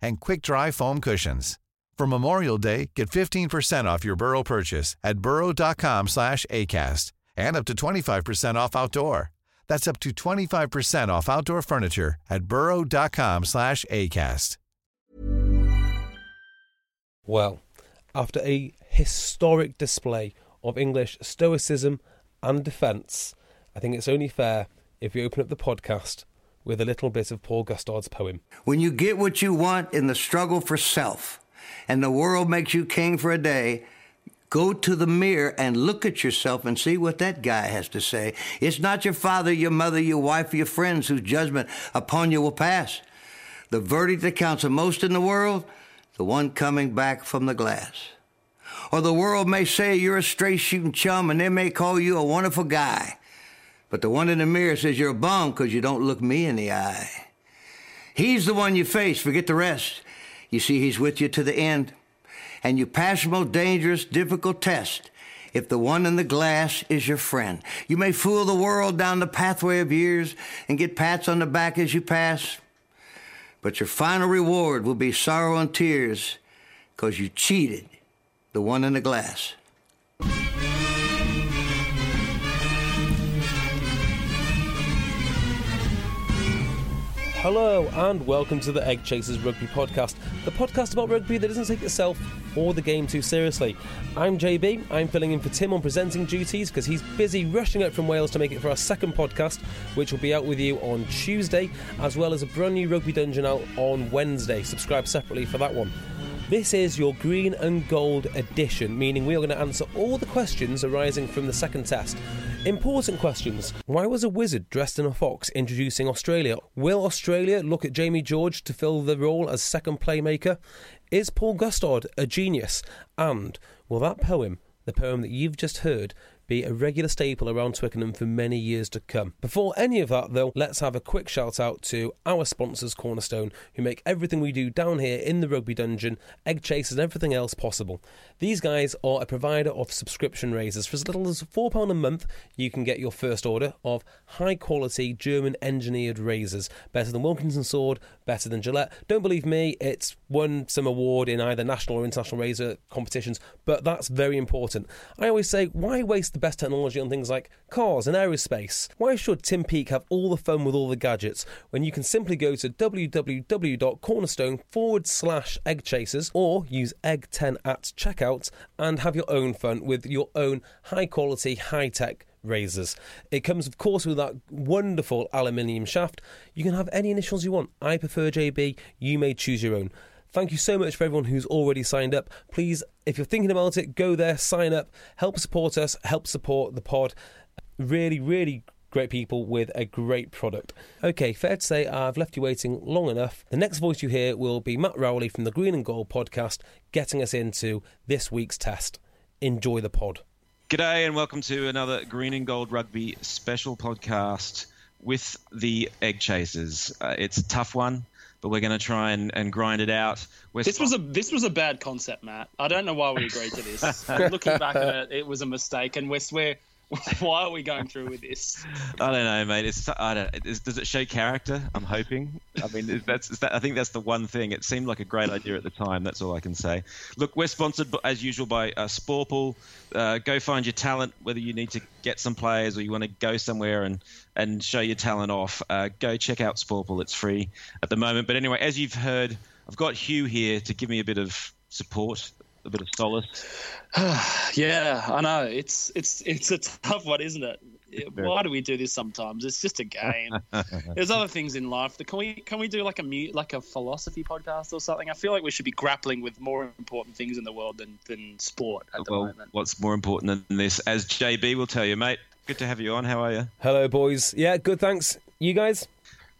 and quick-dry foam cushions. For Memorial Day, get 15% off your Burrow purchase at burrow.com slash ACAST and up to 25% off outdoor. That's up to 25% off outdoor furniture at burrow.com slash ACAST. Well, after a historic display of English stoicism and defence, I think it's only fair if we open up the podcast with a little bit of Paul Gustard's poem. When you get what you want in the struggle for self, and the world makes you king for a day, go to the mirror and look at yourself and see what that guy has to say. It's not your father, your mother, your wife, or your friends whose judgment upon you will pass. The verdict that counts the most in the world, the one coming back from the glass. Or the world may say you're a straight shooting chum and they may call you a wonderful guy. But the one in the mirror says you're a bum because you don't look me in the eye. He's the one you face, forget the rest. You see, he's with you to the end. And you pass the most dangerous, difficult test if the one in the glass is your friend. You may fool the world down the pathway of years and get pats on the back as you pass. But your final reward will be sorrow and tears because you cheated the one in the glass. Hello and welcome to the Egg Chasers Rugby Podcast, the podcast about rugby that doesn't take itself or the game too seriously. I'm JB, I'm filling in for Tim on presenting duties because he's busy rushing out from Wales to make it for our second podcast, which will be out with you on Tuesday, as well as a brand new Rugby Dungeon out on Wednesday. Subscribe separately for that one. This is your green and gold edition, meaning we are going to answer all the questions arising from the second test. Important questions. Why was a wizard dressed in a fox introducing Australia? Will Australia look at Jamie George to fill the role as second playmaker? Is Paul Gustard a genius? And will that poem, the poem that you've just heard, be a regular staple around Twickenham for many years to come. Before any of that, though, let's have a quick shout out to our sponsors, Cornerstone, who make everything we do down here in the Rugby Dungeon, egg chasers, and everything else possible. These guys are a provider of subscription razors. For as little as £4 a month, you can get your first order of high quality German engineered razors. Better than Wilkinson Sword, better than Gillette. Don't believe me, it's won some award in either national or international razor competitions, but that's very important. I always say, why waste the best technology on things like cars and aerospace? Why should Tim Peake have all the fun with all the gadgets when you can simply go to www.cornerstone forward slash egg chasers or use egg10 at checkout and have your own fun with your own high quality, high tech razors. It comes, of course, with that wonderful aluminium shaft. You can have any initials you want. I prefer JB, you may choose your own. Thank you so much for everyone who's already signed up. Please, if you're thinking about it, go there, sign up, help support us, help support the pod. Really, really great people with a great product. Okay, fair to say I've left you waiting long enough. The next voice you hear will be Matt Rowley from the Green and Gold podcast, getting us into this week's test. Enjoy the pod. G'day and welcome to another Green and Gold Rugby special podcast with the Egg Chasers. Uh, it's a tough one, but we're going to try and, and grind it out. We're This was a this was a bad concept, Matt. I don't know why we agreed to this. Looking back at it, it was a mistake, and we're swear. Why are we going through with this? I don't know, mate. It's I don't. Does it show character? I'm hoping. I mean, that's that, I think that's the one thing. It seemed like a great idea at the time. That's all I can say. Look, we're sponsored as usual by uh. Uh, go find your talent. Whether you need to get some players or you want to go somewhere and and show your talent off, uh, go check out Sporple. It's free at the moment. But anyway, as you've heard, I've got Hugh here to give me a bit of support, a bit of solace. yeah, I know. It's it's it's a tough one, isn't it? why do we do this sometimes? It's just a game. There's other things in life. Can we can we do like a mu- like a philosophy podcast or something? I feel like we should be grappling with more important things in the world than, than sport at the well, moment. what's more important than this? As JB will tell you, mate. Good to have you on. How are you? Hello, boys. Yeah, good. Thanks. You guys?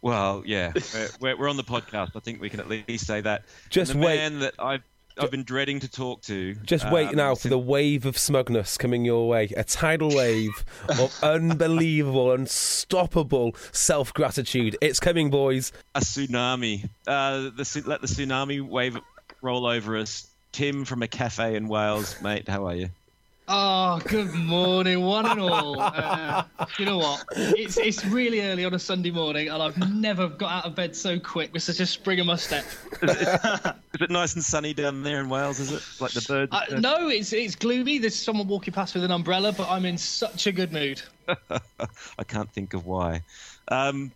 Well, yeah, we're, we're, we're on the podcast. I think we can at least say that. Just And the wait. man that I've I've been dreading to talk to. Just wait um, now for the wave of smugness coming your way. A tidal wave of unbelievable, unstoppable self gratitude. It's coming, boys. a tsunami. Uh, the let the tsunami wave roll over us. Tim from a cafe in Wales, mate. How are you? Oh, good morning, one and all. Uh, you know what? It's it's really early on a Sunday morning, and I've never got out of bed so quick with such a spring of my step. Is it nice and sunny down there in Wales? Is it like the birds? Uh, no, it's it's gloomy. There's someone walking past with an umbrella, but I'm in such a good mood. I can't think of why. Um,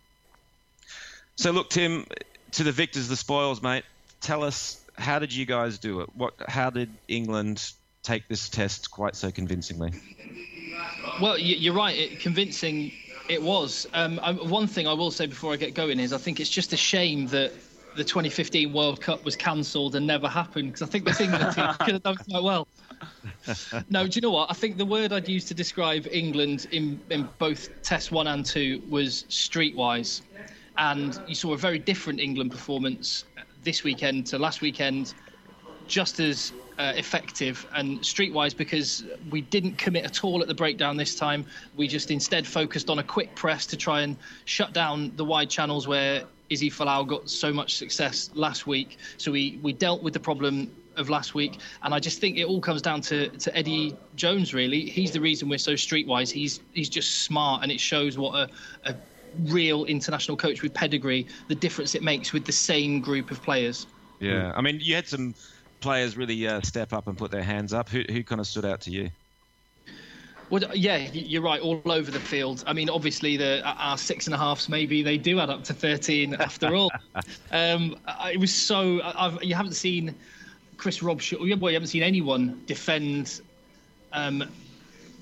so look, Tim, to the victors, the spoils, mate. Tell us how did you guys do it? What? How did England take this test quite so convincingly? Well, you're right. It, convincing it was. Um, I, one thing I will say before I get going is I think it's just a shame that the 2015 World Cup was cancelled and never happened because I think the England team could have done quite well. No, do you know what? I think the word I'd use to describe England in, in both Test 1 and 2 was streetwise. And you saw a very different England performance this weekend to last weekend just as uh, effective and streetwise because we didn't commit at all at the breakdown this time. We just instead focused on a quick press to try and shut down the wide channels where Izzy Folau got so much success last week. So we, we dealt with the problem of last week, and I just think it all comes down to, to Eddie Jones. Really, he's the reason we're so streetwise. He's he's just smart, and it shows what a, a real international coach with pedigree the difference it makes with the same group of players. Yeah, I mean, you had some players really uh, step up and put their hands up. Who, who kind of stood out to you? Well, yeah, you're right. All over the field. I mean, obviously, the our six and a halfs maybe they do add up to thirteen after all. um, it was so. I've, you haven't seen Chris Robshaw. Well, you haven't seen anyone defend um,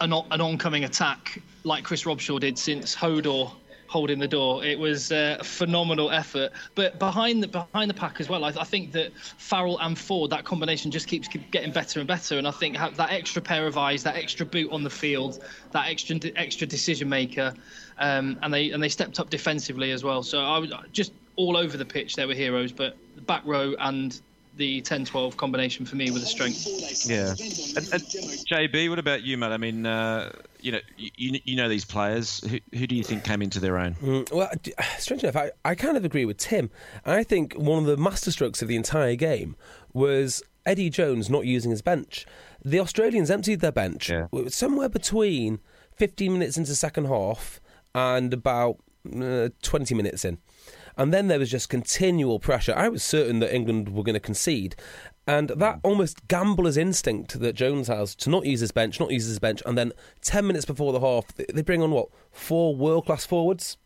an, an oncoming attack like Chris Robshaw did since Hodor holding the door. It was uh, a phenomenal effort. But behind the behind the pack as well, I, I think that Farrell and Ford, that combination just keeps getting better and better. And I think that extra pair of eyes, that extra boot on the field, that extra extra decision maker, um, and they and they stepped up defensively as well. So I was just all over the pitch. They were heroes, but the back row and the 10-12 combination for me was a strength. Yeah. And, and JB, what about you, mate? I mean, uh, you know, you, you know these players. Who, who do you think came into their own? Mm, well, strange enough, I, I kind of agree with Tim. I think one of the masterstrokes of the entire game was Eddie Jones not using his bench. The Australians emptied their bench Yeah. somewhere between 15 minutes into second half and about uh, 20 minutes in. And then there was just continual pressure. I was certain that England were going to concede. And that almost gambler's instinct that Jones has to not use his bench, not use his bench, and then 10 minutes before the half, they- bring on what? Four world class forwards?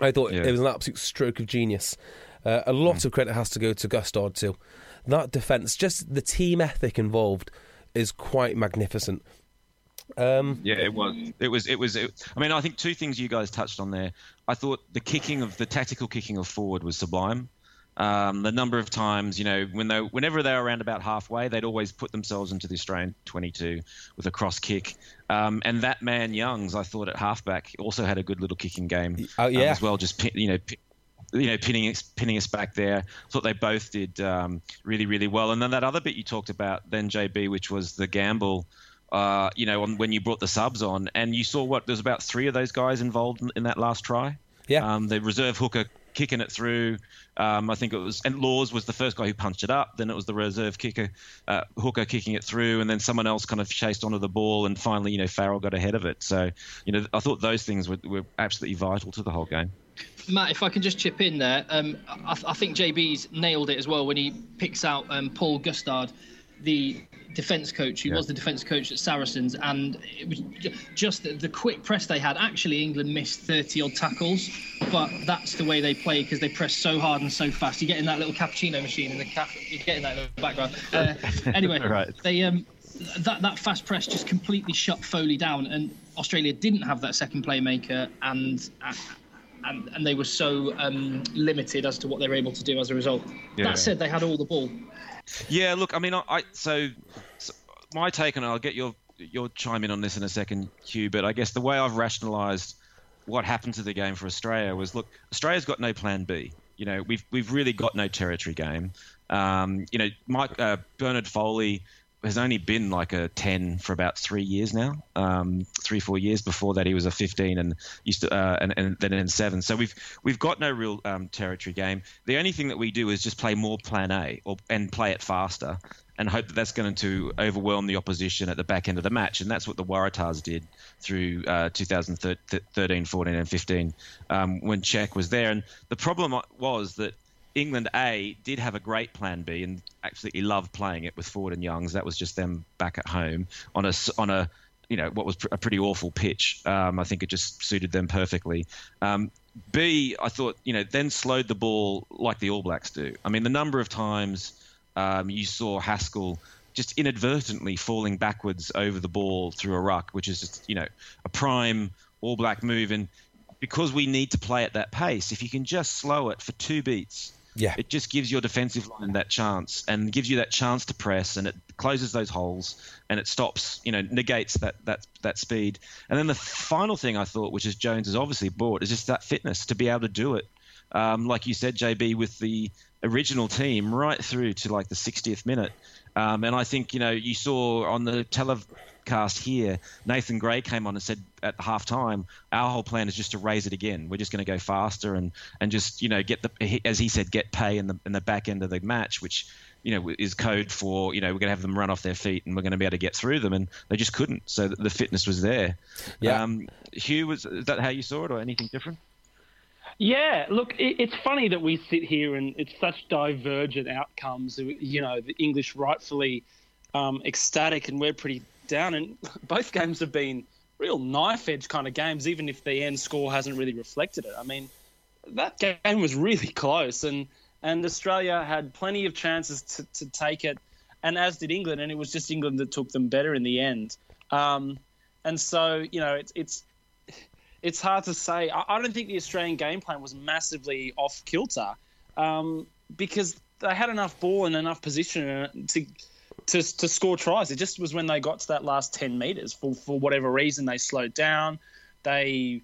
I thought Yeah. it was an absolute stroke of genius. Uh, a lot of credit has to go to Gustard too. That defence, just the team ethic involved, is quite magnificent. Um, Yeah, it was. It was. It was. It, I mean, I think two things you guys touched on there. I thought the kicking of the tactical kicking of Ford was sublime. Um, the number of times, you know, when they, whenever they were around about halfway, they'd always put themselves into the Australian 22 with a cross kick. Um, and that man Youngs, I thought at halfback, also had a good little kicking game Oh, um, yeah. as well. Just you know. Pin, you know, pinning us, pinning us back there. Thought they both did um, really, really well. And then that other bit you talked about, then JB, which was the gamble. Uh, you know, on, when you brought the subs on, and you saw what there's about three of those guys involved in, in that last try. Yeah. Um, the reserve hooker kicking it through. Um, I think it was, and Lawes was the first guy who punched it up. Then it was the reserve kicker, uh, hooker kicking it through, and then someone else kind of chased onto the ball, and finally, you know, Farrell got ahead of it. So, you know, I thought those things were, were absolutely vital to the whole game. Matt, if I can just chip in there, um, I, I think JB's nailed it as well when he picks out um, Paul Gustard, the defence coach, who Yeah. was the defence coach at Saracens, and it was just the, the quick press they had. Actually, England missed 30 odd tackles, but that's the way they play because they press so hard and so fast. You get in that little cappuccino machine in the cafe, you get in that in the background. Uh, anyway, Right. they um, that that fast press just completely shut Foley down, and Australia didn't have that second playmaker, and and, and they were so um, limited as to what they were able to do as a result. Yeah. That said, they had all the ball. Yeah, look, I mean, I, I so, so my take on it, I'll get your your chime in on this in a second, Hugh. But I guess the way I've rationalised what happened to the game for Australia was, look, Australia's got no plan B. You know, we've we've really got no territory game. Um, you know, Mike uh, Bernard Foley has only been like a 10 for about three years now, um, three four years. Before that, he was a 15 and used to uh, and, and then in seven. So we've we've got no real um, territory game. The only thing that we do is just play more Plan A or and play it faster and hope that that's going to overwhelm the opposition at the back end of the match. And that's what the Waratahs did through uh, 2013, 14, and 15 um, when Cheika was there. And the problem was that England A did have a great plan B and absolutely loved playing it with Ford and Youngs. That was just them back at home on a on a you know what was a pretty awful pitch. Um, I think it just suited them perfectly. Um, B, I thought you know then slowed the ball like the All Blacks do. I mean the number of times um, you saw Haskell just inadvertently falling backwards over the ball through a ruck, which is just you know a prime All Black move and. Because we need to play at that pace, if you can just slow it for two beats, Yeah. it just gives your defensive line that chance and gives you that chance to press and it closes those holes and it stops, you know, negates that that that speed. And then the final thing I thought, which is Jones has obviously bought, is just that fitness to be able to do it. Um, like you said, JB, with the original team right through to like the 60th minute. Um, and I think, you know, you saw on the telecast here, Nathan Grey came on and said at half time, our whole plan is just to raise it again. We're just going to go faster and, and just, you know, get the, as he said, get pay in the, in the back end of the match, which, you know, is code for, you know, we're going to have them run off their feet and we're going to be able to get through them. And they just couldn't. So the fitness was there. Yeah. Um, Hugh, was is that how you saw it or anything different? Yeah, look, it, it's funny that we sit here and it's such divergent outcomes. You know, the English rightfully um, ecstatic and we're pretty down. And both games have been real knife edge kind of games, even if the end score hasn't really reflected it. I mean, that game was really close, and and Australia had plenty of chances to, to take it, and as did England, and it was just England that took them better in the end. Um, and so, you know, it's it's it's hard to say. I, I don't think the Australian game plan was massively off kilter um, because they had enough ball and enough position to, to to score tries. It just was when they got to that last ten meters for for whatever reason they slowed down. They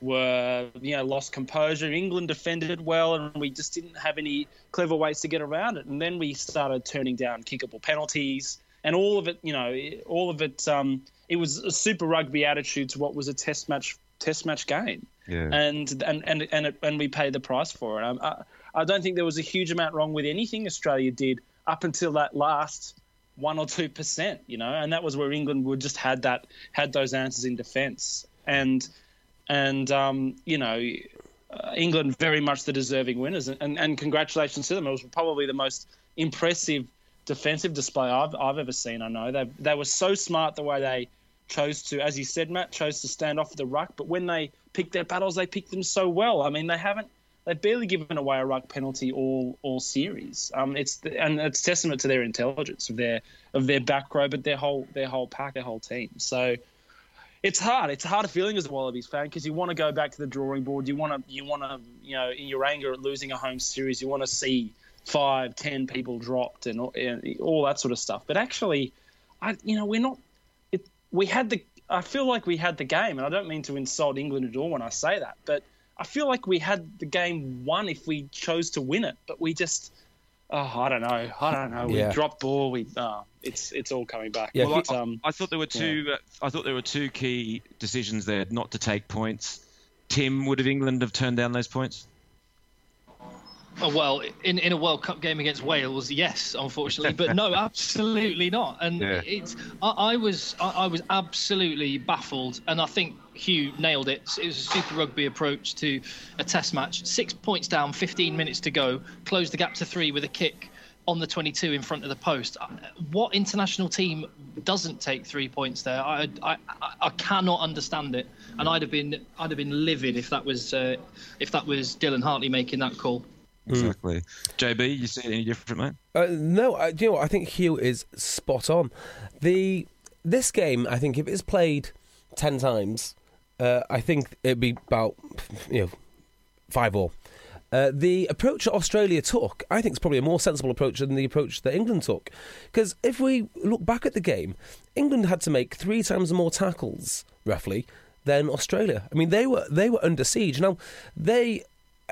were you know lost composure. England defended well, and we just didn't have any clever ways to get around it. And then we started turning down kickable penalties, and all of it, you know, all of it. Um, it was a super rugby attitude to what was a test match test match game, Yeah. and and and and, it, and we pay the price for it. Um, I, I don't think there was a huge amount wrong with anything Australia did up until that last one or two percent, you know, and that was where England would just had that had those answers in defence, and and um, you know, uh, England very much the deserving winners, and, and and congratulations to them. It was probably the most impressive defensive display I've I've ever seen. I know they they were so smart the way they chose to, as you said, Matt, chose to stand off the ruck. But when they pick their battles, they pick them so well. I mean, they haven't. They've barely given away a ruck penalty all all series. Um, it's and it's testament to their intelligence of their of their back row, but their whole their whole pack, their whole team. So it's hard. It's a hard feeling as a Wallabies fan because you want to go back to the drawing board. You want to you want to you know in your anger at losing a home series, you want to see five, ten people dropped and all, and all that sort of stuff. But actually, I you know we're not. It, we had the. I feel like we had the game, and I don't mean to insult England at all when I say that, but I feel like we had the game won if we chose to win it. But we just. Oh, I don't know. I don't know. We Yeah. dropped ball. We. Uh, it's it's all coming back. Yeah, Well, But, I, um, I thought there were two. Uh, I thought there were two key decisions there not to take points. Tim, would have England have turned down those points? Oh, well, in, in a World Cup game against Wales, yes, unfortunately, but no, absolutely not. And Yeah. it's I, I was I, I was absolutely baffled, and I think Hugh nailed it. It was a Super Rugby approach to a Test match. Six points down, 15 minutes to go. Close the gap to three with a kick on the 22 in front of the post. Uh, What international team doesn't take three points there? I I, I, I cannot understand it, and I'd have been I'd have been livid if that was uh, if that was Dylan Hartley making that call. Exactly. JB, you see it any different, mate? Uh, no, I, do you know what? I think Hugh is spot on. The this game, I think, if it's played ten times, uh, I think it'd be about you know five all. Uh, the approach that Australia took, I think, is probably a more sensible approach than the approach that England took. Because if we look back at the game, England had to make three times more tackles, roughly, than Australia. I mean, they were they were under siege. Now, they,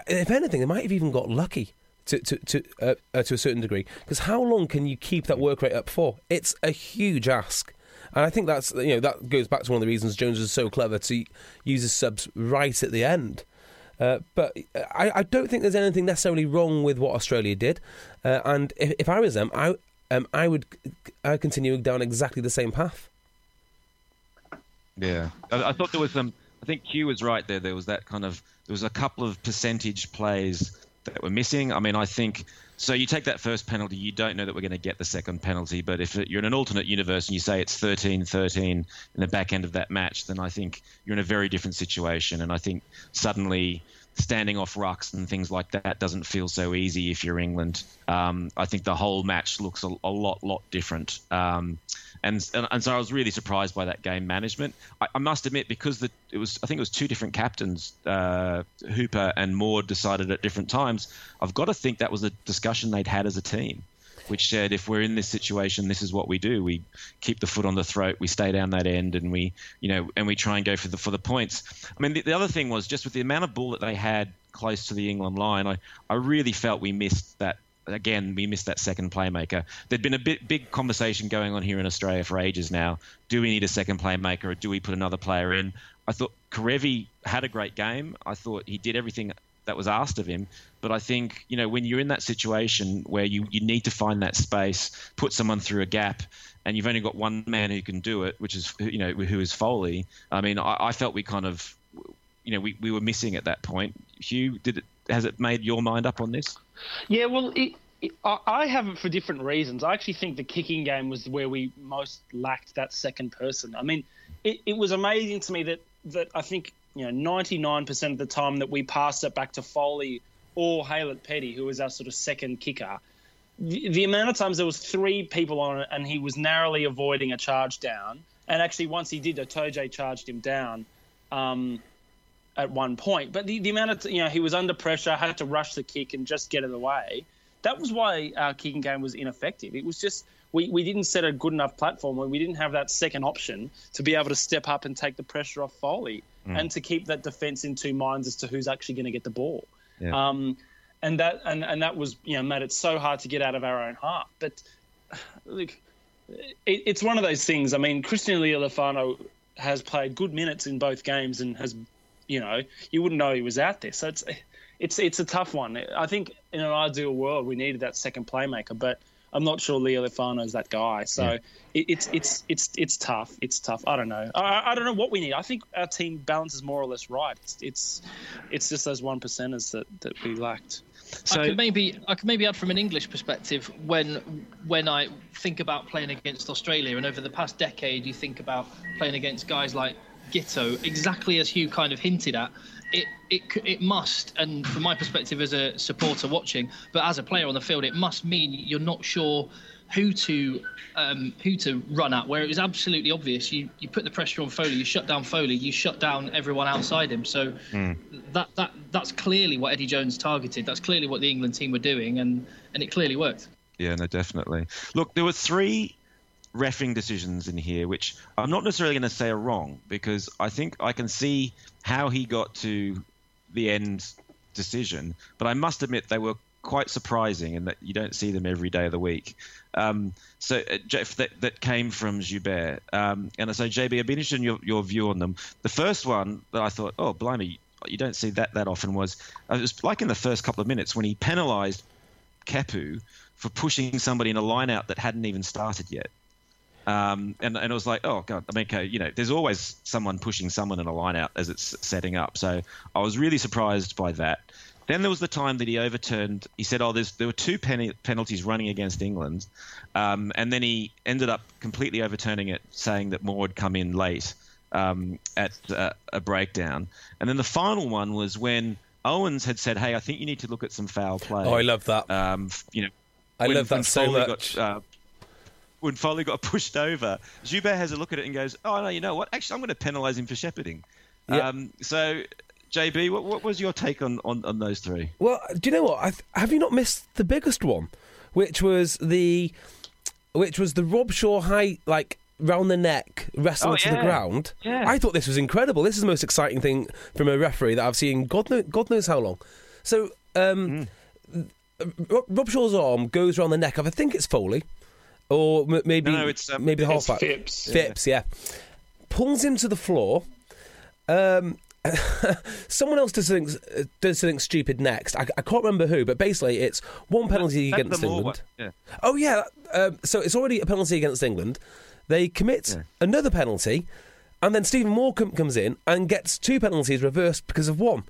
if anything, they might have even got lucky to to to, uh, uh, to a certain degree. Because how long can you keep that work rate up for? It's a huge ask. And I think that's you know that goes back to one of the reasons Jones is so clever to use his subs right at the end. Uh, but I, I, don't think there's anything necessarily wrong with what Australia did. Uh, and if, if, I was them, I, um, I would uh, continue down exactly the same path. Yeah, I, I thought there was some. I think Hugh was right there. There was that kind of. There was a couple of percentage plays that were missing. I mean, I think so. You take that first penalty, you don't know that we're going to get the second penalty. But if you're in an alternate universe and you say it's 13-13 in the back end of that match, then I think you're in a very different situation. And I think suddenly standing off rucks and things like that doesn't feel so easy if you're England. Um, I think the whole match looks a, a lot, lot different. Um, and, and, and so I was really surprised by that game management. I, I must admit because the, it was I think it was two different captains, uh, Hooper and Moore, decided at different times. I've got to think that was a discussion they'd had as a team, which said if we're in this situation, this is what we do. We keep the foot on the throat, we stay down that end, and we you know and we try and go for the for the points. I mean the, the other thing was just with the amount of ball that they had close to the England line, I, I really felt we missed that again, we missed that second playmaker. There'd been a bit, big conversation going on here in Australia for ages now. Do we need a second playmaker or do we put another player in? I thought Kerevi had a great game. I thought he did everything that was asked of him. But I think, you know, when you're in that situation where you, you need to find that space, put someone through a gap, and you've only got one man who can do it, which is, you know, who is Foley. I mean, I, I felt we kind of, you know, we, we were missing at that point. Hugh, did it, has it made your mind up on this? Yeah, well, it, it, I have it for different reasons. I actually think the kicking game was where we most lacked that second person. I mean, it, it was amazing to me that that I think you know 99% of the time that we passed it back to Foley or Haylett Petty, who was our sort of second kicker. The, the amount of times there was three people on it, and he was narrowly avoiding a charge down. And actually, once he did, Itoje charged him down. Um, at one point. But the, the amount of, you know, he was under pressure, had to rush the kick and just get it away. That was why our kicking game was ineffective. It was just, we, we didn't set a good enough platform where we didn't have that second option to be able to step up and take the pressure off Foley mm. and to keep that defence in two minds as to who's actually going to get the ball. Yeah. Um, and that and, and that was you know made it so hard to get out of our own half. But look, it, it's one of those things. I mean, Christian Leali'ifano has played good minutes in both games and has you know, you wouldn't know he was out there. So it's it's it's a tough one. I think in an ideal world we needed that second playmaker, but I'm not sure Leali'ifano is that guy. So yeah. it, it's it's it's it's tough. It's tough. I don't know. I, I don't know what we need. I think our team balance is more or less right. It's it's, it's just those one percenters that, that we lacked. So, I could maybe I could maybe add from an English perspective when when I think about playing against Australia and over the past decade you think about playing against guys like Giteau, exactly as Hugh kind of hinted at, it, it it must, and from my perspective as a supporter watching, but as a player on the field, it must mean you're not sure who to um, who to run at. Where it was absolutely obvious, you you put the pressure on Foley, you shut down Foley, you shut down everyone outside him. So mm. that that that's clearly what Eddie Jones targeted. That's clearly what the England team were doing, and and it clearly worked. Yeah, no, definitely. Look, there were three refing decisions in here, which I'm not necessarily going to say are wrong because I think I can see how he got to the end decision, but I must admit they were quite surprising in that you don't see them every day of the week. Um, so, uh, Jeff, that, that came from Joubert. Um, and so, JB, I'd be interested in your, your view on them. The first one that I thought, oh, blimey, you don't see that that often was, uh, it was like in the first couple of minutes when he penalised Kepu for pushing somebody in a line out that hadn't even started yet. Um, and, and it was like, oh god, I mean, okay, you know, there's always someone pushing someone in a line out as it's setting up. So I was really surprised by that. Then there was the time that he overturned. He said, "Oh, there were two pen- penalties running against England," um, and then he ended up completely overturning it, saying that Moore had come in late um, at uh, a breakdown. And then the final one was when Owens had said, "Hey, I think you need to look at some foul play." Oh, I love that. Um, you know, I when- love that so Foley much. Got, uh, when Foley got pushed over, Joubert has a look at it and goes, "Oh no, you know what? Actually, I'm going to penalise him for shepherding." Yeah. Um, so, JB, what, what was your take on, on, on those three? Well, do you know what? I th- have you not missed the biggest one, which was the, which was the Robshaw high like round the neck wrestle Oh, to the ground. Yeah. I thought this was incredible. This is the most exciting thing from a referee that I've seen. God knows, God knows how long. So, um, Rob, Robshaw's arm goes around the neck of I think it's Foley, or m- maybe No, no, it's, um, maybe the halfback Phipps. Phipps, yeah. Pulls him to the floor. Um, someone else does something, does something stupid next. I, I can't remember who, but basically it's one penalty That's against England. yeah. Oh yeah, um, so it's already a penalty against England. They commit Yeah. another penalty, and then Stephen Morecambe comes in and gets two penalties reversed because of one.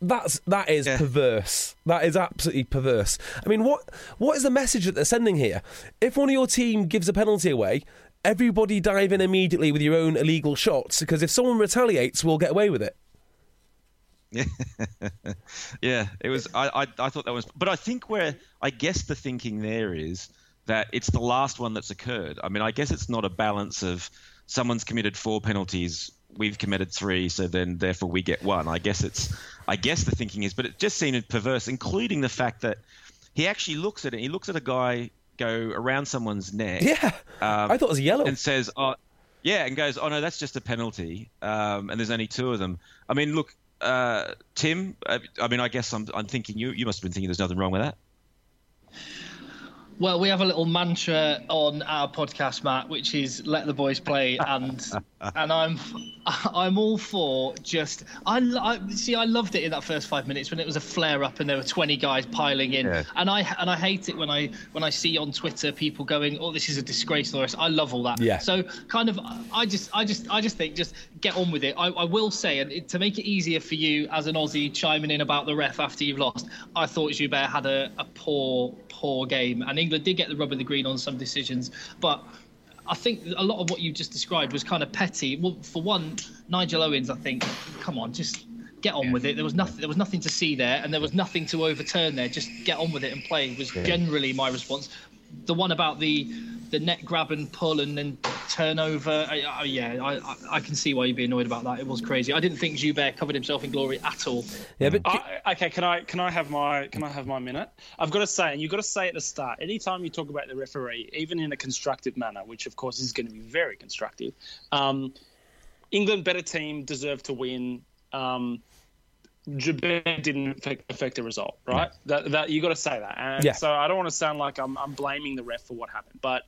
That's that is Yeah. perverse. That is absolutely perverse. I mean, what what is the message that they're sending here? If one of your team gives a penalty away, everybody dive in immediately with your own illegal shots because if someone retaliates, we'll get away with it. Yeah, yeah. it was. I, I I thought that was, but I think where I guess the thinking there is that it's the last one that's occurred. I mean, I guess it's not a balance of someone's committed four penalties, we've committed three, so then therefore we get one. I guess it's. I guess the thinking is, but it just seemed perverse, including the fact that he actually looks at it. He looks at a guy go around someone's neck. Yeah, Um, I thought it was yellow. and says, "Oh, yeah," and goes, "Oh no, that's just a penalty." Um, and there's only two of them. I mean, look, uh, Tim. Uh, I mean, I guess I'm, I'm thinking you. You must have been thinking there's nothing wrong with that. Well, we have a little mantra on our podcast, Matt, which is "Let the boys play," and and I'm I'm all for just I, I see I loved it in that first five minutes when it was a flare up and there were 20 guys piling in, Yeah. and I and I hate it when I when I see on Twitter people going, "Oh, this is a disgrace," Loris. I love all that. Yeah. So kind of I just I just I just think just get on with it. I, I will say, and to make it easier for you as an Aussie chiming in about the ref after you've lost, I thought Joubert had a, a poor poor game, and England did get the rub of the green on some decisions, but. I think a lot of what you just described was kind of petty. Well, for one, Nigel Owens, I think, come on, just get on with it. There was nothing. There was nothing to see there, and there was nothing to overturn there. Just get on with it and play was generally my response. The one about the the net grab and pull and then turnover, I, I, yeah, I, I, I can see why you'd be annoyed about that. It was crazy. I didn't think Joubert covered himself in glory at all. yeah, but I, okay, can I can I have my can I have my minute? I've got to say, and you've got to say at the start. Anytime you talk about the referee, even in a constructive manner, which of course is going to be very constructive, um, England better team deserved to win. Um, Joubert didn't affect, affect the result, right? That, that you got to say that. And Yeah. so I don't want to sound like I'm, I'm blaming the ref for what happened, but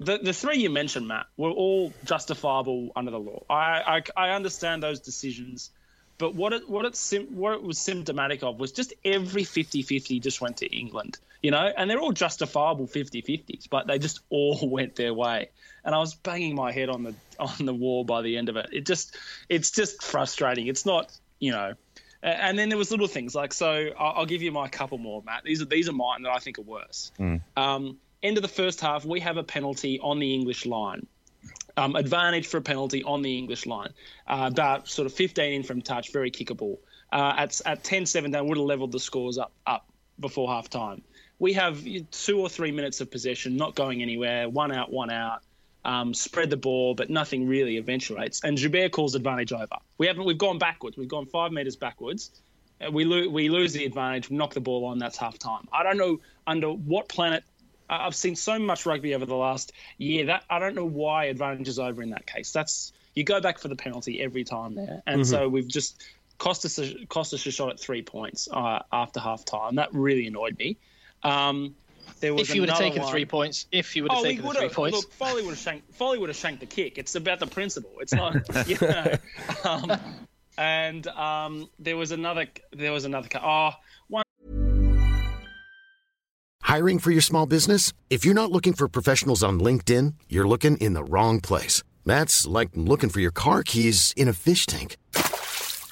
the the three you mentioned, Matt, were all justifiable under the law. I I, I understand those decisions, but what it what it sim, what it was symptomatic of was just every 50-50 just went to England, you know, and they're all justifiable 50-50s, but they just all went their way. And I was banging my head on the on the wall by the end of it. It just it's just frustrating. It's not, you know. And then there was little things like so. I'll, I'll give you my couple more, Matt. These are these are mine that I think are worse. Um, end of the first half, we have a penalty on the English line. Um, advantage for a penalty on the English line. Uh, about sort of 15 in from touch, very kickable. Uh, at at 10-7, they would have levelled the scores up up before half time. We have two or three minutes of possession, not going anywhere, one out, one out. Um, spread the ball, but nothing really eventuates. And Joubert calls advantage over. We haven't. We've gone backwards. We've gone five meters backwards. Uh, We lo- we lose the advantage. Knock the ball on. That's half time. I don't know under what planet. I've seen so much rugby over the last year that I don't know why advantage is over in that case. That's you go back for the penalty every time there, and so we've just cost us a, cost us a shot at three points uh, after half time. That really annoyed me. Um, there was If you would have taken one- three points, if you would have Oh, taken three points, Look, Foley would have shanked. Foley would have shanked the kick. It's about the principle. It's not. You know. um, and um, there was another. There was another. ca- Oh, one. Hiring for your small business? If you're not looking for professionals on LinkedIn, you're looking in the wrong place. That's like looking for your car keys in a fish tank.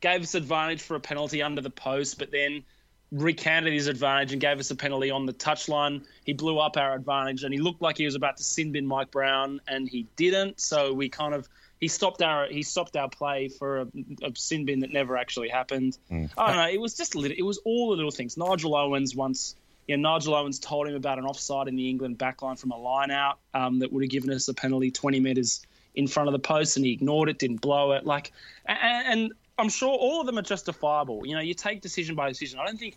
gave us advantage for a penalty under the post, but then recanted his advantage and gave us a penalty on the touchline. He blew up our advantage and he looked like he was about to sin bin Mike Brown and he didn't. So we kind of he stopped our he stopped our play for a, a sin bin that never actually happened. Mm. I don't know. It was just lit- it was all the little things. Nigel Owens once. You know, Nigel Owens told him about an offside in the England backline from a line out um, that would have given us a penalty 20 metres in front of the post, and he ignored it, didn't blow it. Like, and I'm sure all of them are justifiable. You know, you take decision by decision. I don't think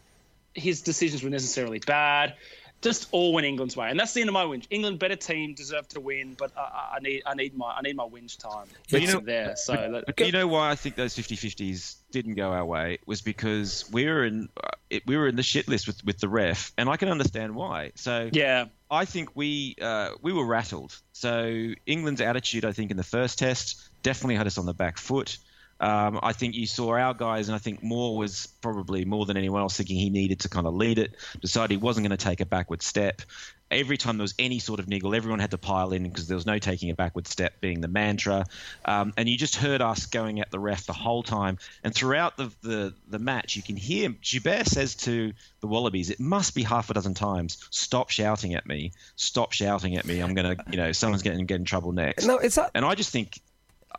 his decisions were necessarily bad. Just all went England's way, and that's the end of my whinge. England, better team, deserve to win, but I, I need, I need my, I need my whinge time. But you know- there. So But, let- you know why I think those 50-50s didn't go our way was because we were in uh, it, we were in the shit list with, with the ref, and I can understand why. So yeah, I think we uh, we were rattled. So England's attitude, I think, in the first test definitely had us on the back foot. Um, I think you saw our guys, and I think Moore was probably more than anyone else thinking he needed to kind of lead it. Decided he wasn't going to take a backward step. Every time there was any sort of niggle, everyone had to pile in because there was no taking a backward step being the mantra. Um, and you just heard us going at the ref the whole time. And throughout the, the, the match, you can hear Joubert says to the Wallabies, it must be half a dozen times, stop shouting at me, stop shouting at me. I'm going to, you know, someone's going to get in trouble next. No, it's that. And I just think,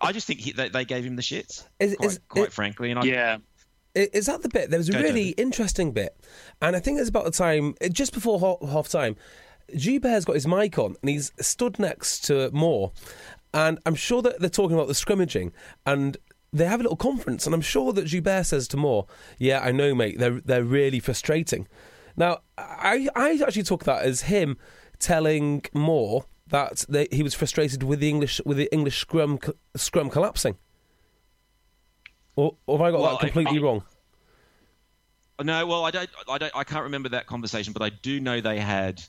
I just think he, they, they gave him the shits, Is- quite, is- quite it- frankly. And I, yeah. Is that the bit? There was a Go, really Toby. interesting bit, and I think it's about the time just before half, half time. Gilbert's got his mic on, and he's stood next to Moore, and I'm sure that they're talking about the scrimmaging, and they have a little conference, and I'm sure that Gilbert says to Moore, "Yeah, I know, mate. They're they're really frustrating." Now, I I actually took that as him telling Moore that they, he was frustrated with the English with the English scrum scrum collapsing. Or, or have I got Well, that completely I- wrong? No, well, I don't, I don't, I can't remember that conversation, but I do know they had.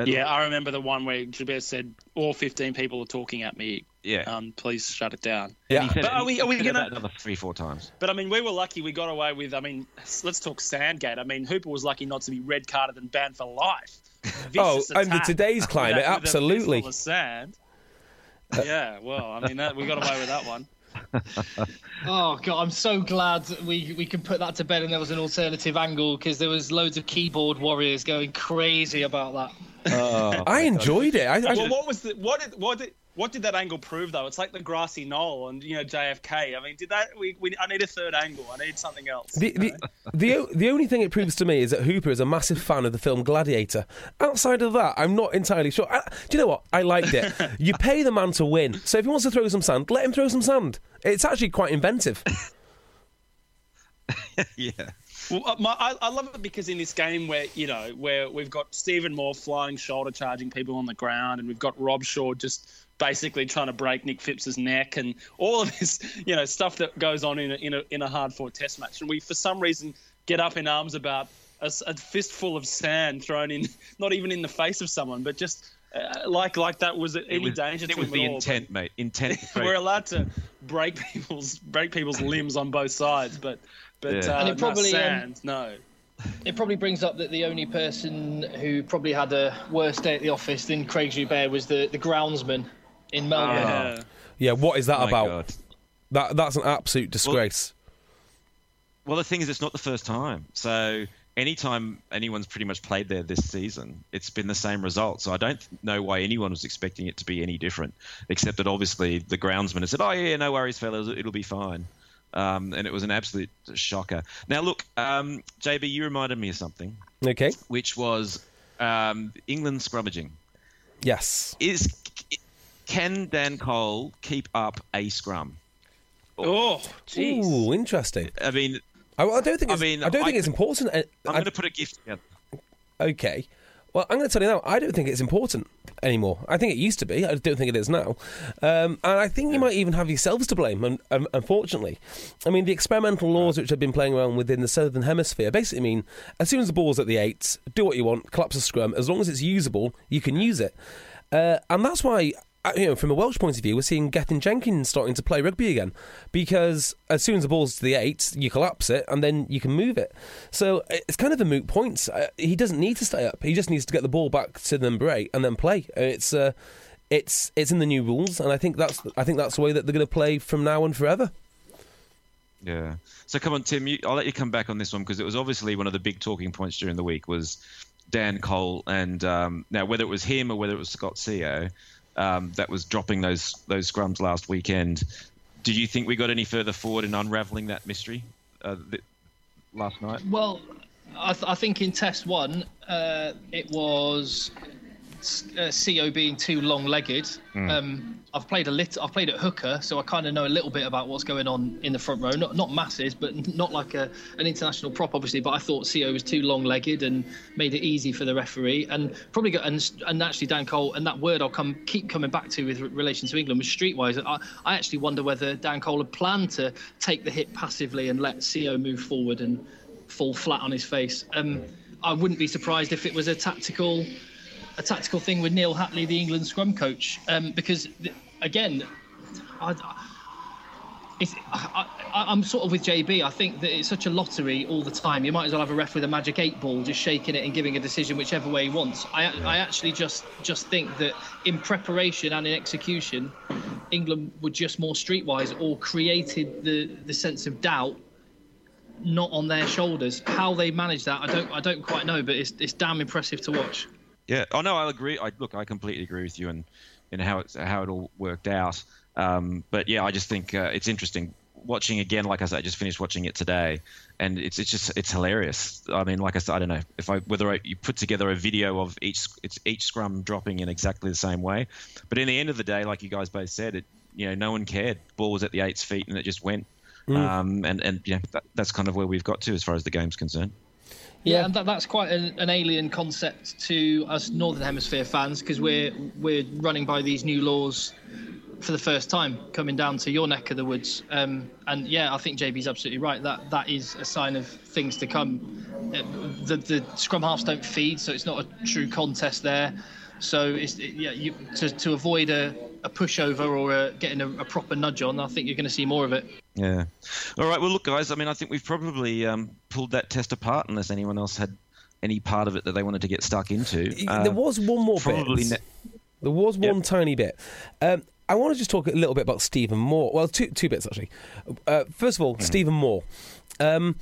At Yeah, I remember the one where Gilbert said, "All 15 people are talking at me. Yeah. um, please shut it down." Yeah. He said But it- are we- are we gonna- another three, four times? But I mean, we were lucky. We got away with. I mean, let's talk Sandgate. I mean, Hooper was lucky not to be red carded and banned for life. Oh, Vicious under attack today's with climate, a- with absolutely. fistful sand. yeah, well, I mean, that, we got away with that one. Oh god, I'm so glad we we can put that to bed and there was an alternative angle because there was loads of keyboard warriors going crazy about that. Oh, I enjoyed it. I, I, well, what was the what did what did what did that angle prove though? It's like the grassy knoll and you know JFK. I mean, did that? We, we I need a third angle. I need something else. the, the, the, the only thing it proves to me is that Hooper is a massive fan of the film Gladiator. Outside of that, I'm not entirely sure. I, do you know what? I liked it. you pay the man to win. So if he wants to throw some sand, let him throw some sand. It's actually quite inventive. yeah. Well, uh, my, I, I love it because in this game where you know where we've got Stephen Moore flying shoulder charging people on the ground, and we've got Robshaw just basically trying to break Nick Phipps's neck, and all of this you know stuff that goes on in a, in a, in a hard fought Test match, and we for some reason get up in arms about a fistful of sand thrown in, not even in the face of someone, but just. Uh, like like that was any It was, danger it to was him the at all, intent, mate. Intent. but We're allowed to break people's break people's limbs on both sides, but but Yeah. uh, And it not probably, um, sand, no. It probably brings up that the only person who probably had a worse day at the office than Craig Joubert was the, the groundsman in Melbourne. Yeah. Yeah, what is that My about? God. That That's an absolute disgrace. Well, the thing is, it's not the first time. So anytime anyone's pretty much played there this season, it's been the same result. So I don't know why anyone was expecting it to be any different, except that obviously the groundsman has said, "Oh yeah, no worries, fellas, it'll be fine." Um, and it was an absolute shocker. Now, look, um, JB, you reminded me of something, okay. which was um, England scrummaging. Yes. Is can Dan Cole keep up a scrum? Oh, jeez. Ooh, interesting. I mean, I, I don't think. I It's, mean, I don't think I- it's important. I'm going to put a gift together. Okay. Well, I'm going to tell you now. I don't think it's important anymore. I think it used to be. I don't think it is now. Um, and I think you might even have yourselves to blame. un- um, unfortunately, I mean the experimental laws which have been playing around within the southern hemisphere basically mean as soon as the ball's at the eight, do what you want, collapse a scrum. As long as it's usable, you can use it. Uh, and that's why. You know, from a Welsh point of view, we're seeing Gethin Jenkins starting to play rugby again because as soon as the ball's to the eight, you collapse it and then you can move it. So it's kind of a moot point. Uh, he doesn't need to stay up. He just needs to get the ball back to number eight and then play. It's uh, it's it's in the new rules, and I think that's I think that's the way that they're going to play from now on forever. Yeah. So come on, Tim. You, I'll let you come back on this one because it was obviously one of the big talking points during the week was Dan Cole, and um, now whether it was him or whether it was Scott Sio um, that was dropping those those scrums last weekend. Do you think we got any further forward in unraveling that mystery uh, th- last night? Well, I, th- I think in test one, uh, it was uh, Sio being too long-legged. Mm. Um, I've played a lit. I've played at hooker, so I kind of know a little bit about what's going on in the front row. Not not masses, but not like a an international prop, obviously. But I thought Sio was too long-legged and made it easy for the referee, and probably got and, and actually Dan Cole and that word I'll come keep coming back to with re- relation to England was streetwise. I, I actually wonder whether Dan Cole had planned to take the hit passively and let Sio move forward and fall flat on his face. Um, I wouldn't be surprised if it was a tactical a tactical thing with Neal Hatley, the England scrum coach, um, because th- again, I, it's, I, I, I'm sort of with JB. I think that it's such a lottery all the time. You might as well have a ref with a magic eight ball, just shaking it and giving a decision whichever way he wants. I, I actually just just think that in preparation and in execution, England were just more streetwise or created the the sense of doubt not on their shoulders. How they manage that, I don't I don't quite know, but it's it's damn impressive to watch. Yeah. Oh no, I agree. I look, I completely agree with you in in how it's how it all worked out. Um, but yeah, I just think uh, it's interesting watching again. Like I said, I just finished watching it today, and it's it's just it's hilarious. I mean, like I said, I don't know if I whether I, you put together a video of each it's each scrum dropping in exactly the same way, but in the end of the day, like you guys both said, it you know no one cared. Ball was at the eight's feet, and it just went. Mm. Um, and and yeah, that, that's kind of where we've got to as far as the game's concerned. Yeah, and that, that's quite an, an alien concept to us Northern Hemisphere fans because we're we're running by these new laws for the first time, coming down to your neck of the woods. Um, and yeah, I think JB's absolutely right. That that is a sign of things to come. Uh, The the scrum halves don't feed, so it's not a true contest there. So it's yeah, you, to to avoid a, a pushover or a, getting a, a proper nudge on, I think you're going to see more of it. Yeah. All right. Well, look, guys. I mean, I think we've probably um, pulled that test apart, unless anyone else had any part of it that they wanted to get stuck into. Uh, there was one more probably bit. ne- there was one tiny bit. Um, I want to just talk a little bit about Stephen Moore. Well, two two bits actually. Uh, first of all, Stephen Moore. Um,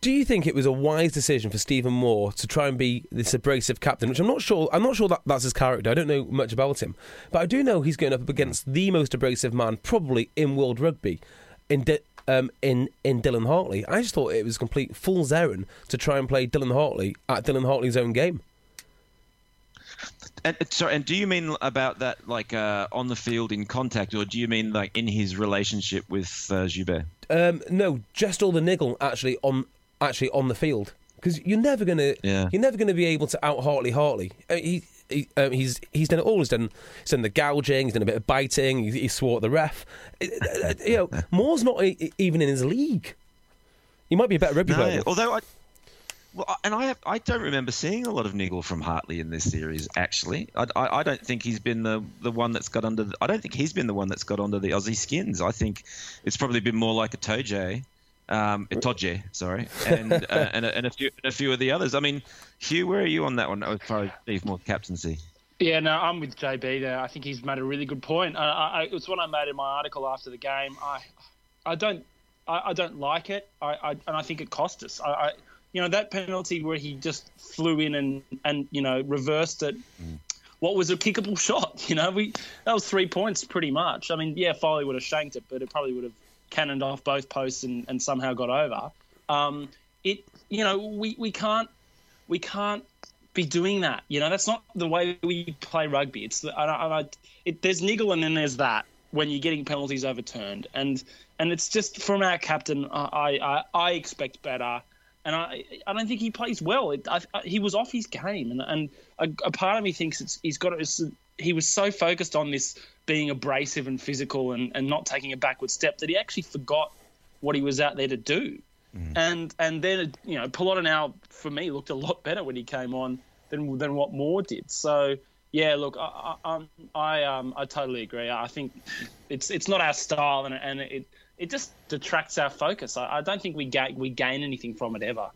do you think it was a wise decision for Stephen Moore to try and be this abrasive captain? Which I'm not sure. I'm not sure that that's his character. I don't know much about him, but I do know he's going up against the most abrasive man probably in world rugby, in Di- um, in in Dylan Hartley. I just thought it was complete fool's errand to try and play Dylan Hartley at Dylan Hartley's own game. And, uh, sorry, and do you mean about that, like uh, on the field in contact, or do you mean like in his relationship with uh, Joubert? Um, no, just all the niggle actually on actually on the field because you're never gonna Yeah. you're never gonna be able to out Hartley Hartley. Uh, he, he um, he's he's done it all. He's done he's done the gouging. He's done a bit of biting. He, he swore at the ref. Uh, uh, you know, Moore's not e- even in his league. He might be a better rugby No, player. although I, well, and I have, I don't remember seeing a lot of niggle from Hartley in this series. Actually, I, I, I don't think he's been the the one that's got under. The, I don't think he's been the one that's got under the Aussie skins. I think it's probably been more like Itoje, um, Itoje, sorry, and uh, and, a, and a few and a few of the others. I mean, Hugh, where are you on that one as far as Steve Moore's captaincy? Yeah, no, I'm with JB there. I think he's made a really good point. I, I, it's what I made in my article after the game. I, I don't, I, I don't like it. I, I, and I think it cost us. I, I, you know, that penalty where he just flew in and, and you know, reversed it. What was a kickable shot? You know, we that was three points pretty much. I mean, yeah, Foley would have shanked it, but it probably would have cannoned off both posts and, and somehow got over. Um, it, you know, we, we can't we can't be doing that. You know, that's not the way we play rugby. It's the, I, I, it, there's niggle and then there's that when you're getting penalties overturned. And and it's just from our captain. I I, I expect better, and I I don't think he plays well. It, I, he was off his game, and and a, a part of me thinks it's he's got it's, he was so focused on this being abrasive and physical and, and not taking a backward step that he actually forgot what he was out there to do. Mm. And and then you know Polota-Nau for me looked a lot better when he came on than than what Moore did. So yeah, look, I I, I um I totally agree. I think it's it's not our style, and and it it just detracts our focus. I, I don't think we gain we gain anything from it ever.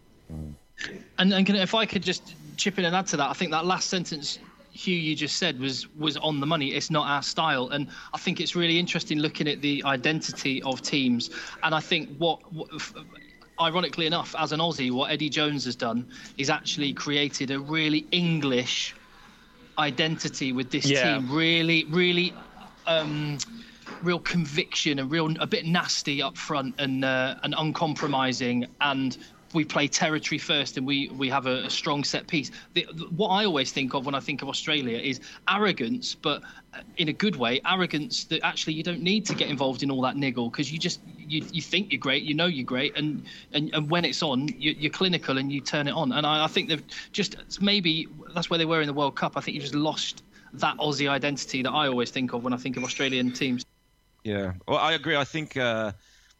And, and if I could just chip in and add to that, I think that last sentence Hugh you just said was was on the money. It's not our style, and I think it's really interesting looking at the identity of teams. And I think what, what ironically enough, as an Aussie, what Eddie Jones has done is actually created a really English identity with this yeah. team. Really, really. Um, real conviction and real a bit nasty up front and uh, and uncompromising and we play territory first and we we have a, a strong set piece. The, the, what I always think of when I think of Australia is arrogance, but in a good way, arrogance that actually you don't need to get involved in all that niggle because you just you, you think you're great, you know you're great, and and, and when it's on, you, are clinical and you turn it on. And I, I think they've just maybe that's where they were in the World Cup. I think you just lost that Aussie identity that I always think of when I think of Australian teams. Yeah, well, I agree. I think. Uh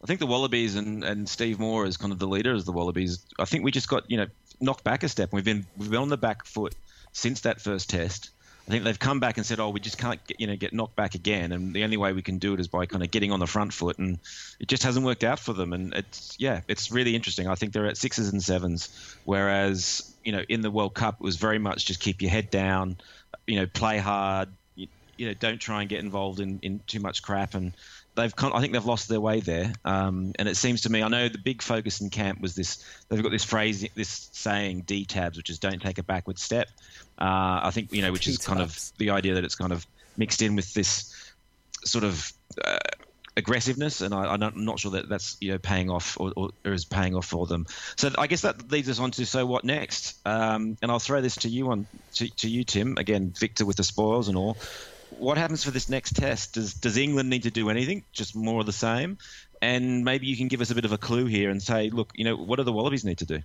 I think the Wallabies and, and Steve Moore is kind of the leader of the Wallabies. I think we just got you know knocked back a step. We've been we've been on the back foot since that first test. I think they've come back and said, "Oh, we just can't get, you know get knocked back again," and the only way we can do it is by kind of getting on the front foot, and it just hasn't worked out for them. And it's yeah, it's really interesting. I think they're at sixes and sevens, whereas you know in the World Cup it was very much just keep your head down, you know, play hard, you, you know, don't try and get involved in, in too much crap, and they've I think they've lost their way there. Um, and it seems to me, I know the big focus in camp was this. They've got this phrase, this saying, D tabs, which is don't take a backward step. Uh, I think you know, which is kind of the idea that it's kind of mixed in with this sort of. Uh, aggressiveness, and I, am not sure that that's you know paying off or, or, is paying off for them. So I guess that leads us on to so what next? Um, and I'll throw this to you on to, to you, Tim. Again, Victor with the spoils and all what happens for this next test? Does does England need to do anything? Just more of the same? And maybe you can give us a bit of a clue here and say, look, you know, what do the Wallabies need to do?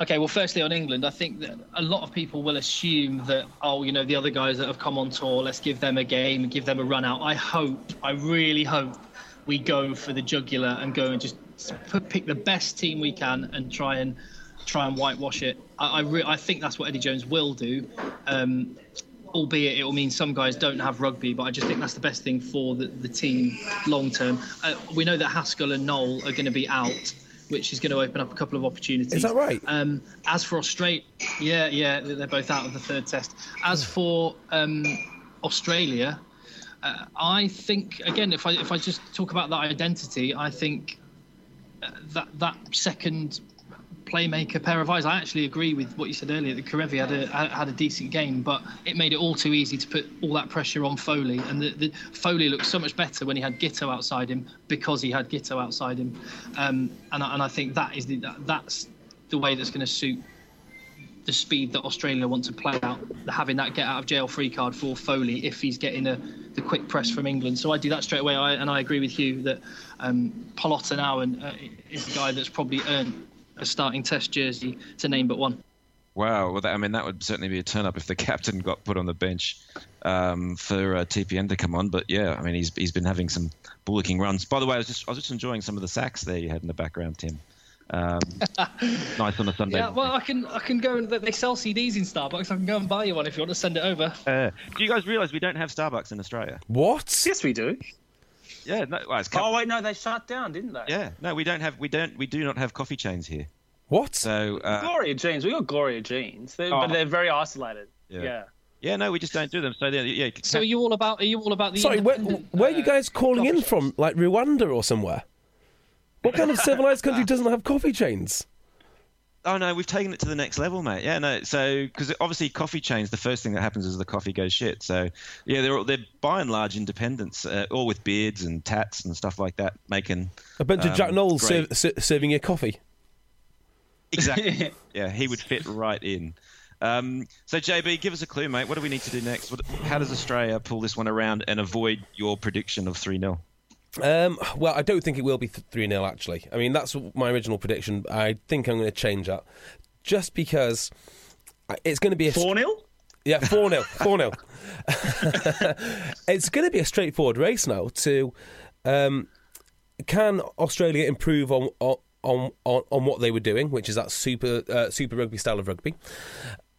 Okay, well, firstly on England, I think that a lot of people will assume that, oh, you know, the other guys that have come on tour, let's give them a game give them a run out. I hope, I really hope we go for the jugular and go and just pick the best team we can and try and try and whitewash it. I I, re- I think that's what Eddie Jones will do. Um, albeit it will mean some guys don't have rugby, but I just think that's the best thing for the, the team long term. Uh, we know that Haskell and Nowell are going to be out, which is going to open up a couple of opportunities. Is that right? Um, as for Australia, yeah, yeah, they're both out of the third test. As for um, Australia, uh, I think again, if I if I just talk about that identity, I think uh, that that second playmaker pair of eyes. I actually agree with what you said earlier that Kerevi had a had a decent game, but it made it all too easy to put all that pressure on Foley. And the, the Foley looked so much better when he had Giteau outside him because he had Giteau outside him. Um, and, I, and I think that is the, that, that's the way that's going to suit the speed that Australia want to play out, having that get out of jail free card for Foley if he's getting a, the quick press from England. So I do that straight away. I, and I agree with you that um, Polota-Nau and, uh, is the guy that's probably earned a starting Test jersey to name but one. Wow, well, that, I mean, that would certainly be a turn up if the captain got put on the bench um, for uh, TPN to come on. But yeah, I mean, he's he's been having some bullocking runs. By the way, I was just I was just enjoying some of the sax there you had in the background, Tim. Um, nice on a Sunday. Yeah, well, I can I can go and they sell CDs in Starbucks. I can go and buy you one if you want to send it over. Uh, do you guys realise we don't have Starbucks in Australia? What? Yes, we do. Yeah, no, well, oh wait, no, they shut down, didn't they? Yeah, no, we don't have we don't we do not have coffee chains here. What? So uh, Gloria Jean's, we got Gloria Jean's, they're, oh. but they're very isolated. Yeah. yeah. yeah. no, we just don't do them. So yeah. So are you all about? Are you all about the? Sorry, where, where are you guys calling in from? Like Rwanda or somewhere? What kind of civilized country doesn't have coffee chains? Oh no, we've taken it to the next level, mate. Yeah, no. So because obviously coffee chains, the first thing that happens is the coffee goes shit. So yeah, they're they're by and large independents, uh, all with beards and tats and stuff like that, making a bunch um, of Jack um, Nowells serve, serving you coffee. Exactly. yeah, he would fit right in. Um, so JB, give us a clue, mate. What do we need to do next? What, how does Australia pull this one around and avoid your prediction of three 0 Um, well, I don't think it will be 3 0, actually. I mean, that's my original prediction. I think I'm going to change that just because it's going to be a. 4 0? Yeah, 4 0. 4 0. it's going to be a straightforward race now to. Um, can Australia improve on, on on on what they were doing, which is that super uh, super rugby style of rugby,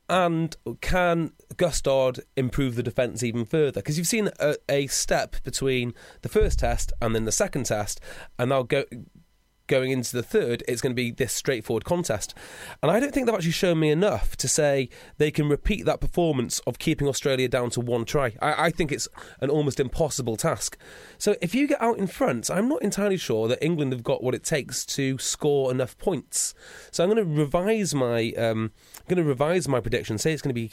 and can Gustard improve the defence even further? Because you've seen a, a, step between the first test and then the second test, and now go, going into the third, it's going to be this straightforward contest. And I don't think they've actually shown me enough to say they can repeat that performance of keeping Australia down to one try. I, I, think it's an almost impossible task. So if you get out in front, I'm not entirely sure that England have got what it takes to score enough points. So I'm going to revise my um, I'm going to revise my prediction. Say it's going to be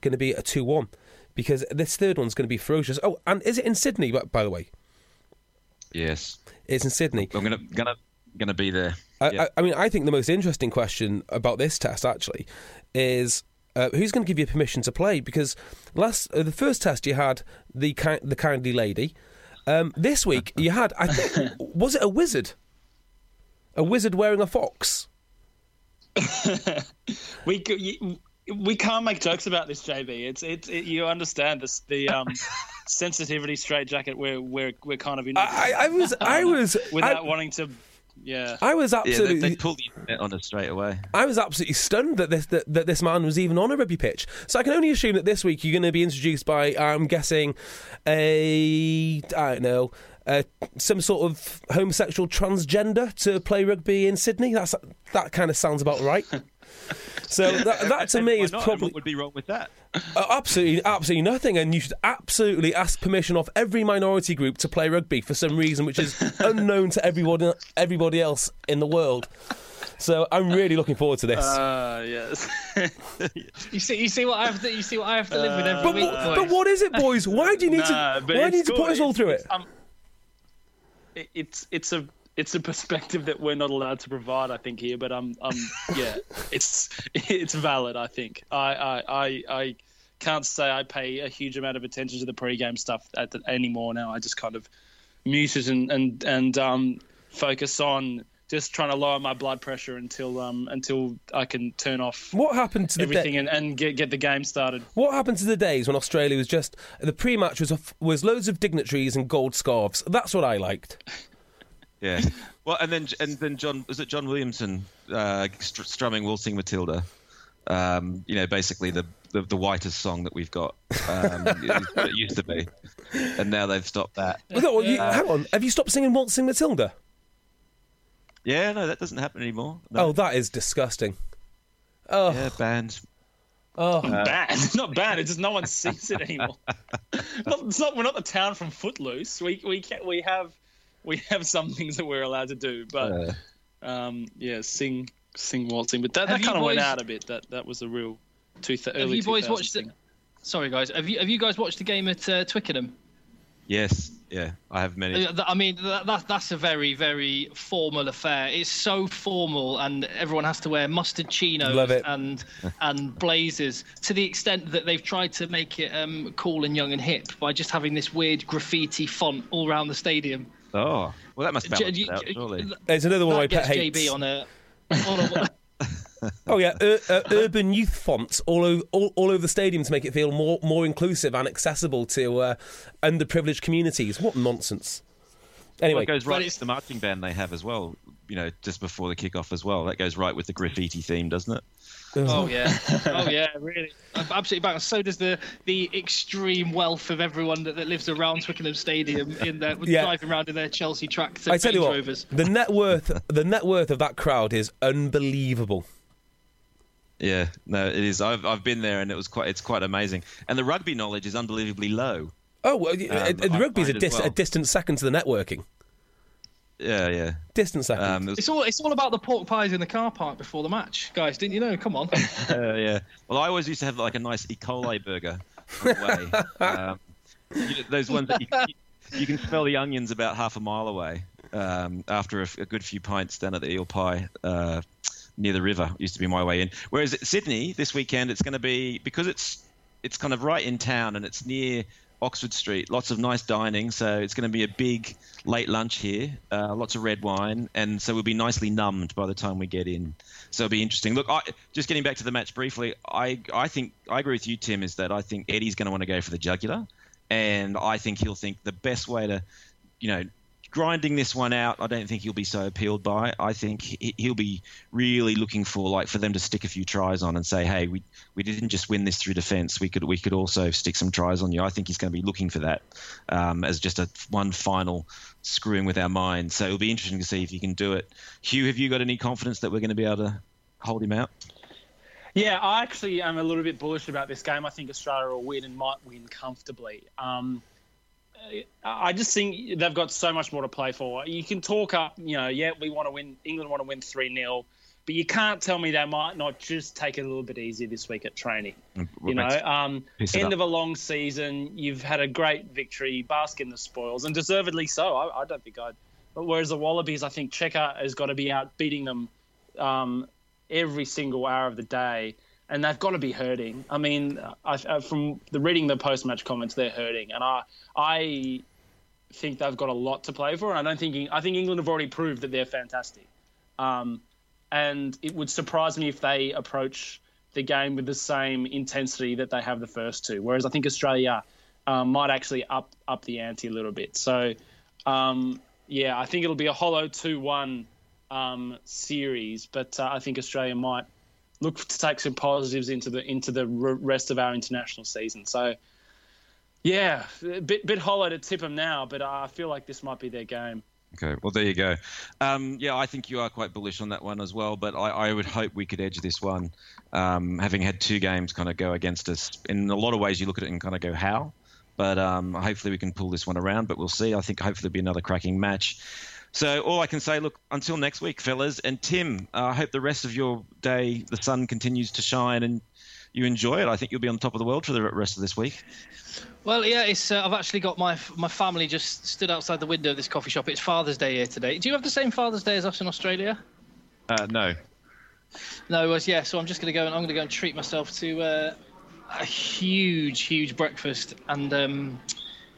going to be a two-one because this third one's going to be ferocious. Oh, and is it in Sydney? By, by the way. Yes, it's in Sydney. I'm gonna gonna going to be there. I, I, I, mean, I think the most interesting question about this test actually is uh, who's going to give you permission to play? Because last uh, the first test you had the ki- the kindly lady. Um, this week you had I think was it a wizard? A wizard wearing a fox. we we can't make jokes about this, JB. It's it's it, you understand this the um, sensitivity straitjacket we're we're we're kind of in. I, I was I was without I, wanting to yeah, I was absolutely. Yeah, they, they pulled the on us straight away. I was absolutely stunned that this that, that this man was even on a rugby pitch. So I can only assume that this week you're going to be introduced by, I'm guessing, a I don't know. Uh, some sort of homosexual transgender to play rugby in Sydney. That's that kind of sounds about right. So that, that to me is probably what would be wrong with that. Uh, absolutely, absolutely nothing. And you should absolutely ask permission off every minority group to play rugby for some reason which is unknown to everybody everybody else in the world. So I'm really looking forward to this. Uh, yes. you see, you see what I have to, you see what I have to live with every but, week. But, but, what is it, boys? Why do you need nah, to? Why do you need to put us all through it? Um, it? It's it's a it's a perspective that we're not allowed to provide, I think here. But um, um, yeah, it's it's valid. I think I I I, I can't say I pay a huge amount of attention to the pre-game stuff at the, anymore now. I just kind of mute it and and and um, focus on just trying to lower my blood pressure until um until I can turn off what happened to everything da- and, and get get the game started. What happened to the days when Australia was just the pre-match was a, was loads of dignitaries and gold scarves? That's what I liked. Yeah. Well, and then and then John was it John Williamson uh, strumming "Waltzing Matilda." Um, you know, basically the, the, the whitest song that we've got. Um, it used to be, and now they've stopped that. Well, you, uh, hang on, have you stopped singing "Waltzing Matilda"? Yeah, no, that doesn't happen anymore. No. Oh, that is disgusting. Oh, yeah, banned. Oh, uh, banned, not banned. It's just no one sings it anymore. not, it's not. We're not the town from Footloose. We we can, we have we have some things that we're allowed to do, but uh, um, yeah, sing, sing, waltzing. But that, that kind of went out a bit. That that was a real two th- early. Have you boys watched it? Sorry, guys. Have you have you guys watched the game at uh, Twickenham? Yes, yeah, I have many. Uh, I mean, that, that, that's a very, very formal affair. It's so formal, and everyone has to wear mustard chinos and and blazers to the extent that they've tried to make it um, cool and young and hip by just having this weird graffiti font all around the stadium. Oh, well, that must balance J- out, surely. There's another one that I pet hates. JB on a. On a oh yeah, uh, uh, urban youth fonts all over all, all, over the stadium to make it feel more more inclusive and accessible to uh, underprivileged communities. What nonsense! Anyway, well, it goes right with the marching band they have as well. You know, just before the kickoff as well. That goes right with the graffiti theme, doesn't it? Oh yeah, oh yeah, really, absolutely back. So does the the extreme wealth of everyone that, that lives around Twickenham Stadium in their yeah. driving around in their Chelsea tracks. I tell you what, Rovers. the net worth the net worth of that crowd is unbelievable. Yeah, no, it is. I've I've been there and it was quite it's quite amazing. And the rugby knowledge is unbelievably low. Oh, well, um, the rugby is a, dis- well. a distant second to the networking. Yeah, yeah. Distant second. Um, it's all it's all about the pork pies in the car park before the match, guys. Didn't you know? Come on. uh, yeah. Well, I always used to have like a nice E. coli burger. um, you know, those ones that you, you, can smell the onions about half a mile away um, after a, a, good few pints down at the eel pie. Uh, near the river used to be my way in. Whereas at Sydney this weekend, it's going to be because it's it's kind of right in town and it's near Oxford Street. Lots of nice dining, so it's going to be a big late lunch here. Uh, lots of red wine, and so we'll be nicely numbed by the time we get in. So it'll be interesting. Look, I, just getting back to the match briefly, I I think I agree with you, Tim. Is that I think Eddie's going to want to go for the jugular, and I think he'll think the best way to, you know, grinding this one out, I don't think he'll be so appealed by. I think he'll be really looking for like for them to stick a few tries on and say, "Hey, we we didn't just win this through defence. We could we could also stick some tries on you." I think he's going to be looking for that um, as just a one final screwing with our minds. So it'll be interesting to see if he can do it. Hugh, have you got any confidence that we're going to be able to hold him out? Yeah, I actually am a little bit bullish about this game. I think Australia will win and might win comfortably. Um, I just think they've got so much more to play for. You can talk up, you know, yeah, we want to win, England want to win 3 0, but you can't tell me they might not just take it a little bit easier this week at training. Mm, you know, um, end of a long season, you've had a great victory, bask in the spoils, and deservedly so. I, I don't think I'd. But whereas the Wallabies, I think Cheika has got to be out beating them um, every single hour of the day and they've got to be hurting. I mean, I, I, from the reading the post match comments, they're hurting, and I I think they've got a lot to play for. I don't think I think England have already proved that they're fantastic, um, and it would surprise me if they approach the game with the same intensity that they have the first two. Whereas I think Australia um, might actually up up the ante a little bit. So um, yeah, I think it'll be a hollow two one um, series, but uh, I think Australia might look to take some positives into the into the rest of our international season. So, yeah, a bit bit hollow to tip them now, but I feel like this might be their game. Okay, well there you go. Um, yeah, I think you are quite bullish on that one as well. But I, I would hope we could edge this one, um, having had two games kind of go against us. In a lot of ways, you look at it and kind of go how. But um, hopefully we can pull this one around. But we'll see. I think hopefully it'll be another cracking match. So all I can say, look, until next week, fellas, and Tim, uh, I hope the rest of your day the sun continues to shine and you enjoy it. I think you'll be on top of the world for the rest of this week. Well, yeah, it's. Uh, I've actually got my my family just stood outside the window of this coffee shop. It's Father's Day here today. Do you have the same Father's Day as us in Australia? Uh, no. No, it was yeah. So I'm just gonna go and I'm gonna go and treat myself to uh, a huge, huge breakfast and. Um,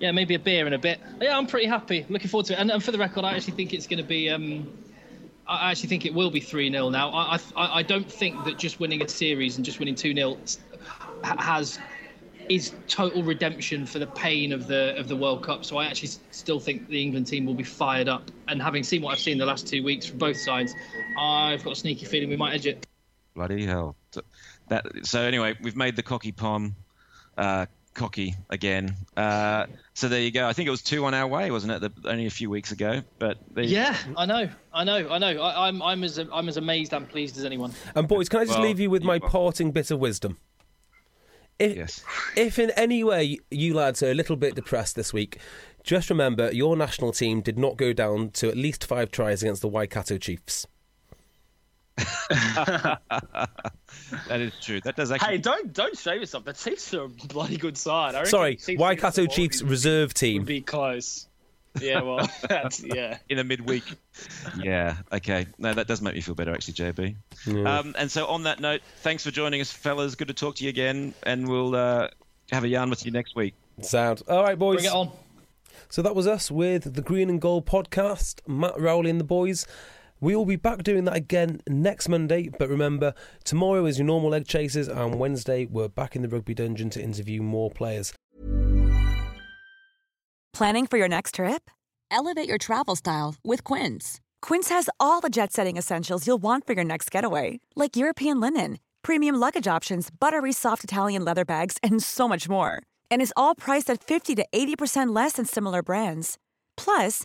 yeah, maybe a beer in a bit. Yeah, I'm pretty happy. Looking forward to it. And, and for the record, I actually think it's going to be. Um, I actually think it will be 3 0 now. I, I, I don't think that just winning a series and just winning 2 0 has is total redemption for the pain of the of the World Cup. So I actually still think the England team will be fired up. And having seen what I've seen the last two weeks from both sides, I've got a sneaky feeling we might edge it. Bloody hell! That so anyway, we've made the cocky palm uh, cocky again. Uh, so there you go. I think it was two on our way, wasn't it? The, only a few weeks ago, but yeah, I know, I know, I know. I, am I'm, I'm as I'm as amazed and pleased as anyone. And boys, can I just well, leave you with my parting bit of wisdom? If, yes. if in any way you lads are a little bit depressed this week, just remember your national team did not go down to at least five tries against the Waikato Chiefs. That is true. That does actually. Hey, don't don't shame yourself. The Chiefs are a bloody good side. I Sorry, Waikato Chiefs reserve team. Would be close. Yeah, well, that's yeah. In a midweek. Yeah. Okay. No, that does make me feel better, actually, JB. Yeah. Um, and so, on that note, thanks for joining us, fellas. Good to talk to you again, and we'll uh, have a yarn with you next week. Sound. All right, boys. Bring it on. So that was us with the Green and Gold podcast. Matt Rowley and the boys. We will be back doing that again next Monday, but remember, tomorrow is your normal Egg Chasers, and Wednesday we're back in the Rugby Dungeon to interview more players. Planning for your next trip? Elevate your travel style with Quince. Quince has all the jet setting essentials you'll want for your next getaway, like European linen, premium luggage options, buttery soft Italian leather bags, and so much more. And is all priced at 50 to 80% less than similar brands. Plus,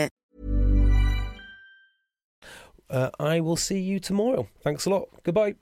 Uh, I will see you tomorrow. Thanks a lot. Goodbye.